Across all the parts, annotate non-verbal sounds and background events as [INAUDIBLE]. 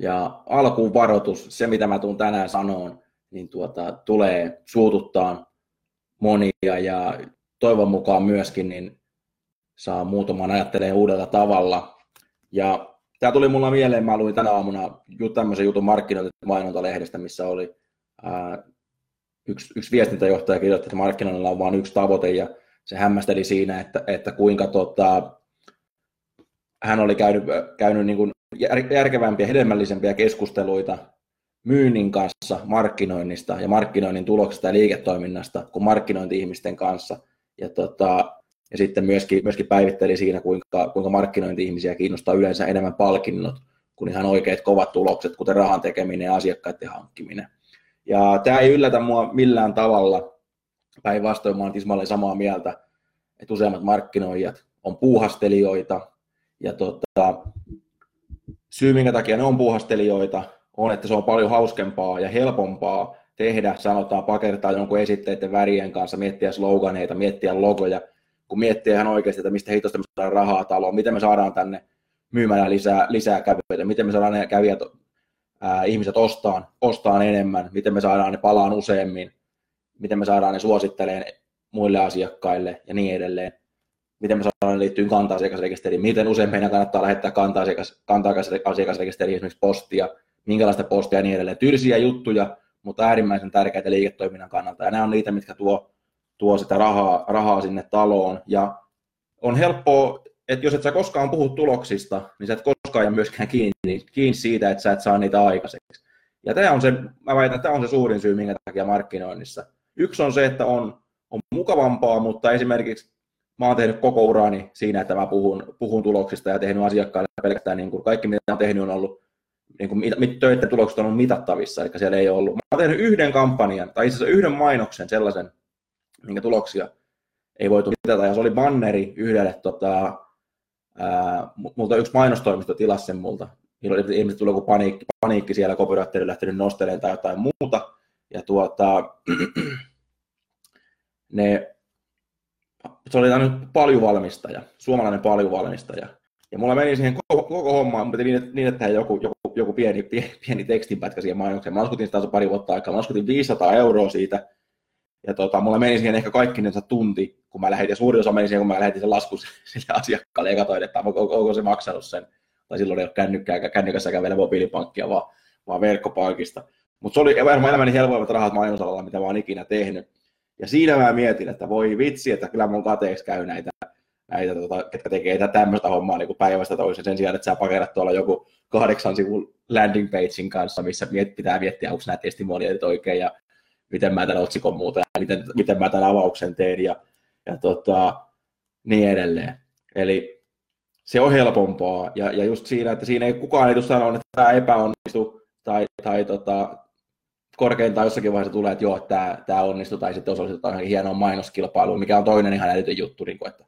Ja alkuun varoitus, se mitä mä tuun tänään sanoon, niin tuota, tulee suututtaa monia ja toivon mukaan myöskin niin saa muutaman ajattelemaan uudella tavalla. Ja tämä tuli mulla mieleen, mä luin tänä aamuna tämmöisen jutun markkinointi-mainontalehdestä, missä oli ää, yksi, yksi viestintäjohtaja kirjoitti, että markkinoinnilla on vain yksi tavoite, ja se hämmästeli siinä, että, että kuinka tota, hän oli käynyt, käynyt niin kuin järkevämpiä, hedelmällisempiä keskusteluita myynnin kanssa, markkinoinnista ja markkinoinnin tuloksesta ja liiketoiminnasta kuin markkinointi-ihmisten kanssa. Ja, tota, ja sitten myöskin, myöskin päivitteli siinä, kuinka, kuinka markkinointi-ihmisiä kiinnostaa yleensä enemmän palkinnot kuin ihan oikeat kovat tulokset, kuten rahan tekeminen ja asiakkaiden hankkiminen. Ja tämä ei yllätä mua millään tavalla. Päinvastoin mä olen samaa mieltä, että useimmat markkinoijat on puuhastelijoita, ja tota, syy, minkä takia ne on puuhastelijoita, on, että se on paljon hauskempaa ja helpompaa tehdä, sanotaan, pakertaa jonkun esitteiden värien kanssa, miettiä sloganeita, miettiä logoja, kun miettiä ihan oikeasti, että mistä hitosta me saadaan rahaa taloon, miten me saadaan tänne myymään lisää, lisää kävijöitä, miten me saadaan ne kävijät, ää, ihmiset ostaan, ostaan enemmän, miten me saadaan ne palaan useammin, miten me saadaan ne suositteleen muille asiakkaille ja niin edelleen miten me saadaan liittyä kanta-asiakasrekisteriin, miten usein meidän kannattaa lähettää kanta-asiakas, kanta-asiakasrekisteriin esimerkiksi postia, minkälaista postia ja niin edelleen. Tylsiä juttuja, mutta äärimmäisen tärkeitä liiketoiminnan kannalta. Ja nämä on niitä, mitkä tuo, tuo sitä rahaa, rahaa sinne taloon. Ja on helppoa, että jos et sä koskaan puhu tuloksista, niin sä et koskaan jää myöskään kiinni, kiinni siitä, että sä et saa niitä aikaiseksi. Ja tämä on se, mä väitän, että tämä on se suurin syy, minkä takia markkinoinnissa. Yksi on se, että on, on mukavampaa, mutta esimerkiksi mä oon tehnyt koko urani siinä, että mä puhun, puhun tuloksista ja tehnyt asiakkaille pelkästään niin kuin kaikki, mitä on tehnyt, on ollut niin kuin, mit, töiden tulokset on ollut mitattavissa, eli siellä ei ole ollut. Mä oon tehnyt yhden kampanjan, tai itse asiassa yhden mainoksen sellaisen, minkä tuloksia ei voitu mitata, ja se oli banneri yhdelle, tota, ää, multa yksi mainostoimisto tilasi sen multa. Ihmiset tuli joku paniikki, paniikki siellä, copywriter lähtenyt nostelemaan tai jotain muuta, ja tuota, [CLEARS THROAT] ne se oli nyt valmistaja, suomalainen valmistaja. Ja mulla meni siihen koko, koko hommaan, mutta niin, niin, että joku, joku, joku pieni, pieni, pieni tekstinpätkä siihen mainokseen. Mä laskutin sitä pari vuotta aikaa, mä laskutin 500 euroa siitä. Ja tota, mulla meni siihen ehkä kaikki se tunti, kun mä lähetin, ja suurin osa meni siihen, kun mä lähetin sen laskun [LAUGHS] sille asiakkaalle ja katsoin, että onko, onko se maksanut sen. Tai silloin ei ole kännykkää, kännykässäkään vielä mobiilipankkia, vaan, vaan verkkopankista. Mutta se oli varmaan elämäni helpoimmat rahat mainosalalla, mitä mä oon ikinä tehnyt. Ja siinä mä mietin, että voi vitsi, että kyllä mun kateeksi käy näitä, näitä tota, ketkä tekee tämmöistä hommaa niin kuin päivästä toiseen sen sijaan, että sä pakerat tuolla joku kahdeksan sivun landing pagein kanssa, missä miet, pitää miettiä, onko nämä testimonialit oikein ja miten mä tämän otsikon muuta ja miten, miten mä tämän avauksen teen ja, ja tota, niin edelleen. Eli se on helpompaa ja, ja just siinä, että siinä ei kukaan ei tule sanoa, että tämä epäonnistu tai, tai tota, korkeintaan jossakin vaiheessa tulee, että joo, tämä, tämä onnistui, tai sitten osallistutaan hienoon mainoskilpailuun, mikä on toinen ihan älytön juttu, niin kuin, että,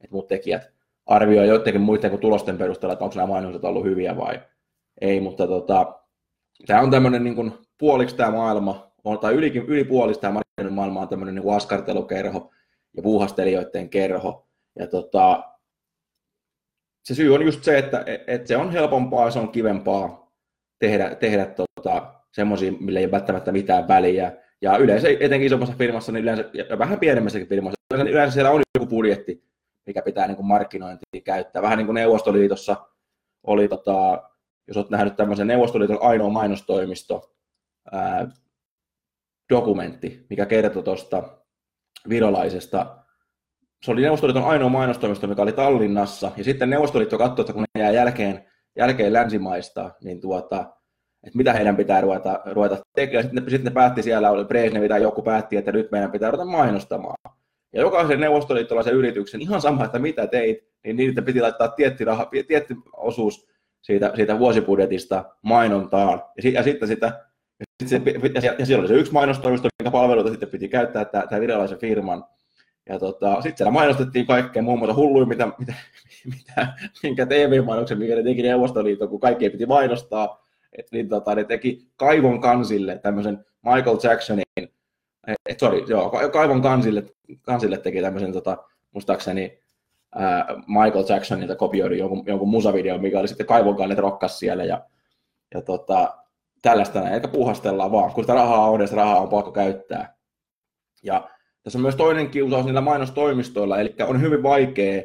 että muut tekijät arvioi joidenkin muiden kuin tulosten perusteella, että onko nämä mainokset ollut hyviä vai ei, mutta tota, tämä on tämmöinen niin kuin, puoliksi tämä maailma, on, tai yli, yli puoliksi tämä maailma on tämmöinen niin kuin askartelukerho ja puuhastelijoiden kerho, ja tota, se syy on just se, että, että se on helpompaa ja se on kivempaa tehdä, tehdä tota, semmoisia, millä ei ole välttämättä mitään väliä. Ja yleensä, etenkin isommassa firmassa, niin yleensä, ja vähän pienemmässäkin firmassa, yleensä, yleensä siellä on joku budjetti, mikä pitää niin kuin markkinointiin käyttää. Vähän niin kuin Neuvostoliitossa oli, tota, jos olet nähnyt tämmöisen Neuvostoliiton ainoa mainostoimisto, ää, dokumentti, mikä kertoi tuosta virolaisesta. Se oli Neuvostoliiton ainoa mainostoimisto, mikä oli Tallinnassa, ja sitten Neuvostoliitto katsoi, että kun ne jää jälkeen, jälkeen länsimaista, niin tuota, että mitä heidän pitää ruveta, ruveta tekemään. Sitten ne, sitten ne päätti siellä, oli Brezhnev tai joku päätti, että nyt meidän pitää ruveta mainostamaan. Ja jokaisen neuvostoliittolaisen yrityksen, ihan sama, että mitä teit, niin niitä piti laittaa tietty, raha, tietty osuus siitä, siitä vuosibudjetista mainontaan. Ja, ja sitten sitä, ja, sit se, ja, siellä oli se yksi mainostoimisto, minkä palveluita sitten piti käyttää tämä, tämä virallisen firman. Ja tota, sitten siellä mainostettiin kaikkea muun muassa hulluja, mitä, mitä, mitä, minkä TV-mainoksen, mikä ne teki Neuvostoliiton, kun kaikkea piti mainostaa. Et, niin tota, ne teki Kaivon kansille tämmöisen Michael Jacksonin, et, sorry, joo, Kaivon kansille, kansille teki tämmöisen tota, muistaakseni ää, Michael Jacksonilta kopioidun jonkun, jonkun musavideon, mikä oli sitten Kaivon kannet rokkas siellä ja, ja tota, tällaista näin, eikä puhastellaan vaan, kun sitä rahaa on, sitä rahaa on pakko käyttää. Ja tässä on myös toinen kiusaus niillä mainostoimistoilla, eli on hyvin vaikea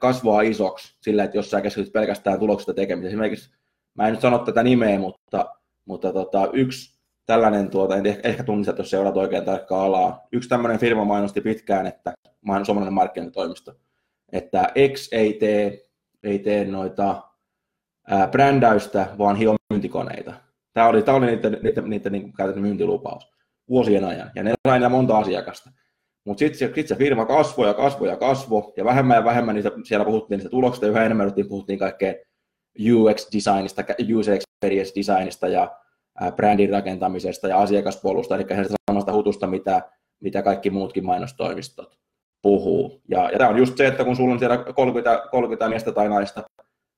kasvaa isoksi sillä, että jos sä keskityt pelkästään tuloksista tekemiseen. Esimerkiksi, mä en nyt sano tätä nimeä, mutta, mutta tota, yksi tällainen, tuota, en ehkä, ehkä tunnista, jos seurat oikein tarkkaan alaa, yksi tämmöinen firma mainosti pitkään, että suomalainen markkinatoimisto, että X ei tee, ei tee noita ää, brändäystä, vaan hio myyntikoneita. Tämä oli, tämä oli niiden, niiden, niiden niin käytetty myyntilupaus vuosien ajan, ja ne sai monta asiakasta. Mutta sitten sit se firma kasvoi ja kasvoi ja kasvoi, ja vähemmän ja vähemmän niitä, siellä puhuttiin niistä tuloksista, yhä enemmän puhuttiin kaikkea UX-designista, user experience designista ja brändin rakentamisesta ja asiakaspolusta, eli se samasta hutusta, mitä, mitä kaikki muutkin mainostoimistot puhuu. Ja, ja tämä on just se, että kun sulla on siellä 30, 30 miestä tai naista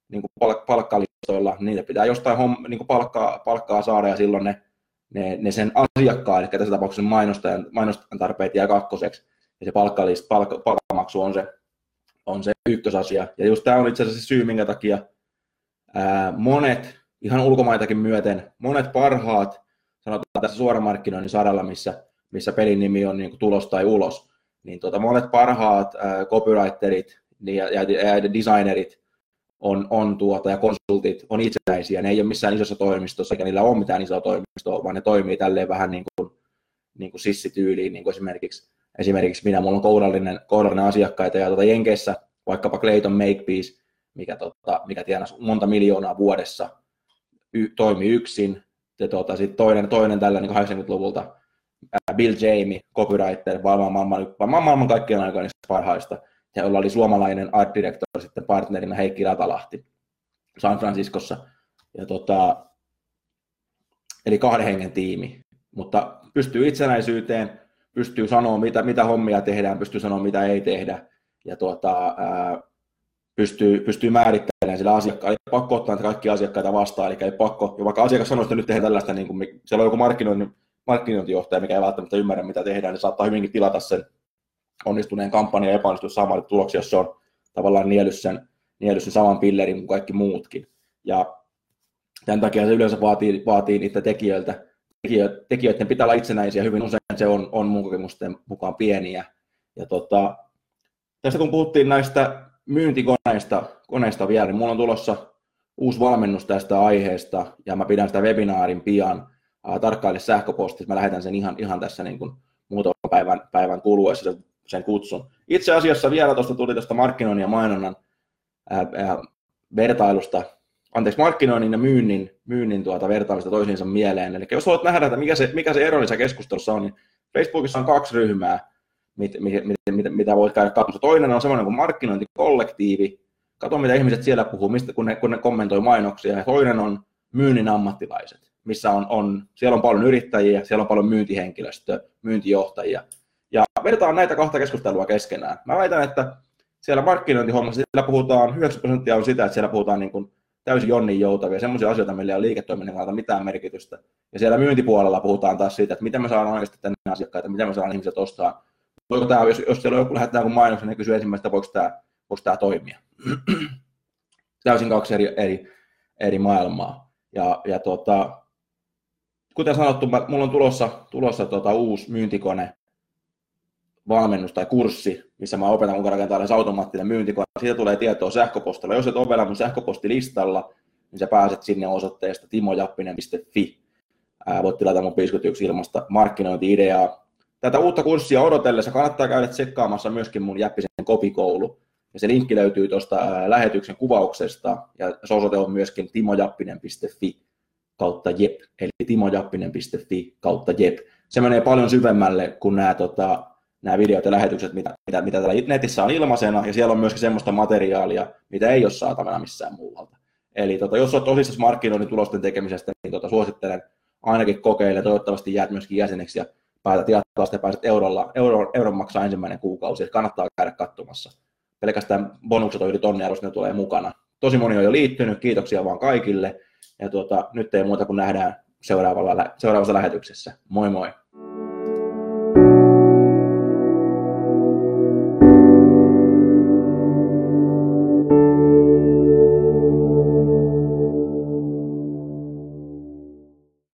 niin kuin palk- palkkalistoilla, niin niitä pitää jostain homm, niin kuin palkkaa, palkkaa saada, ja silloin ne, ne, ne sen asiakkaan, eli tässä tapauksessa mainostajan, mainostajan tarpeet jää kakkoseksi, ja se palkkalist, palk, palkkamaksu on se, on se ykkösasia. Ja just tämä on itse asiassa se syy, minkä takia monet ihan ulkomaitakin myöten monet parhaat, sanotaan tässä suoramarkkinoinnin saralla, missä, missä pelin nimi on niin tulos tai ulos, niin tuota, monet parhaat äh, copywriterit ja, ja, ja designerit on, on tuota, ja konsultit on itsenäisiä. Ne ei ole missään isossa toimistossa, eikä niillä ole mitään isoa toimistoa, vaan ne toimii tälleen vähän niin kuin, niin kuin sissityyliin, niin kuin esimerkiksi, esimerkiksi minä, mulla on kourallinen, kourallinen asiakkaita, ja tuota, Jenkeissä vaikkapa Clayton Makepeace, mikä, tota, mikä tienasi monta miljoonaa vuodessa, y, toimi yksin. Ja tuota, sit toinen, toinen tällä niin 80-luvulta Bill Jamie, copywriter, maailman, maailman, maailman, maailman kaikkien aikojen parhaista, ja jolla oli suomalainen art director sitten partnerina Heikki Ratalahti San Franciscossa. Ja tota, eli kahden hengen tiimi, mutta pystyy itsenäisyyteen, pystyy sanoa, mitä, mitä hommia tehdään, pystyy sanoa, mitä ei tehdä, ja tuota, ää, pystyy, pystyy määrittelemään sillä asiakkaalla. Eli pakko ottaa kaikki asiakkaita vastaan, eli ei pakko, ja vaikka asiakas sanoo, että nyt tehdään tällaista, niin kuin, siellä on joku markkinointi, markkinointijohtaja, mikä ei välttämättä ymmärrä, mitä tehdään, niin saattaa hyvinkin tilata sen onnistuneen kampanjan ja epäonnistua saamaan tuloksia, jos se on tavallaan niellyt sen, niellyt sen saman pillerin kuin kaikki muutkin. Ja tämän takia se yleensä vaatii, vaatii niitä tekijöiltä, tekijöiden pitää olla itsenäisiä, hyvin usein se on, on mun kokemusten mukaan pieniä. Ja tota, tästä kun puhuttiin näistä myyntikoneista koneista vielä, niin mulla on tulossa uusi valmennus tästä aiheesta, ja mä pidän sitä webinaarin pian. tarkkaille sähköpostissa, mä lähetän sen ihan, ihan tässä niin kuin muutaman päivän, päivän kuluessa sen kutsun. Itse asiassa vielä tuosta tuli tuosta markkinoinnin ja mainonnan ää, ää, vertailusta, anteeksi, markkinoinnin ja myynnin, myynnin tuota vertailusta toisiinsa mieleen. Eli jos haluat nähdä, että mikä se, mikä se ero niissä keskustelussa on, niin Facebookissa on kaksi ryhmää mit, mit, mit, mitä voit käydä katsomassa. Toinen on semmoinen kuin markkinointikollektiivi. Kato, mitä ihmiset siellä puhuu, mistä, kun, ne, kun ne kommentoi mainoksia. Ja toinen on myynnin ammattilaiset, missä on, on, siellä on paljon yrittäjiä, siellä on paljon myyntihenkilöstöä, myyntijohtajia. Ja vertaan näitä kahta keskustelua keskenään. Mä väitän, että siellä markkinointihommassa siellä puhutaan, 9 prosenttia on sitä, että siellä puhutaan niin kuin täysin jonnin joutavia, sellaisia asioita, millä ei ole liiketoiminnan kannalta mitään merkitystä. Ja siellä myyntipuolella puhutaan taas siitä, että miten me saadaan oikeasti tänne asiakkaita, miten me saadaan ihmiset ostaa voiko tämä, jos, jos siellä on joku lähettää joku mainoksen, niin kysyy ensimmäistä, voiko tämä, voiko tämä toimia. [CLEARS THROAT] Täysin kaksi eri, eri, eri maailmaa. Ja, ja tota, kuten sanottu, mulla on tulossa, tulossa tota uusi myyntikone, valmennus tai kurssi, missä mä opetan, kuinka rakentaa automaattinen myyntikone. Siitä tulee tietoa sähköpostilla. Jos et ole vielä mun sähköpostilistalla, niin sä pääset sinne osoitteesta timojappinen.fi. Ää, voit tilata mun 51 ilmasta markkinointi-ideaa tätä uutta kurssia odotellessa kannattaa käydä tsekkaamassa myöskin mun Jäppisen kopikoulu. Ja se linkki löytyy tuosta lähetyksen kuvauksesta ja se osoite on myöskin timojappinen.fi kautta jep, eli timojappinen.fi kautta jep. Se menee paljon syvemmälle kuin nämä, tota, nämä videot ja lähetykset, mitä, mitä, mitä täällä netissä on ilmaisena, ja siellä on myöskin semmoista materiaalia, mitä ei ole saatavana missään muualta. Eli tota, jos olet tosissaan markkinoinnin tulosten tekemisestä, niin tota, suosittelen ainakin kokeile. Toivottavasti jäät myöskin jäseneksi ja päätät jatkaa ja pääset eurolla, euro, euron maksaa ensimmäinen kuukausi. Eli kannattaa käydä katsomassa. Pelkästään bonukset on yli tonni ne tulee mukana. Tosi moni on jo liittynyt, kiitoksia vaan kaikille. Ja tuota, nyt ei muuta kuin nähdään seuraavalla, seuraavassa lähetyksessä. Moi moi!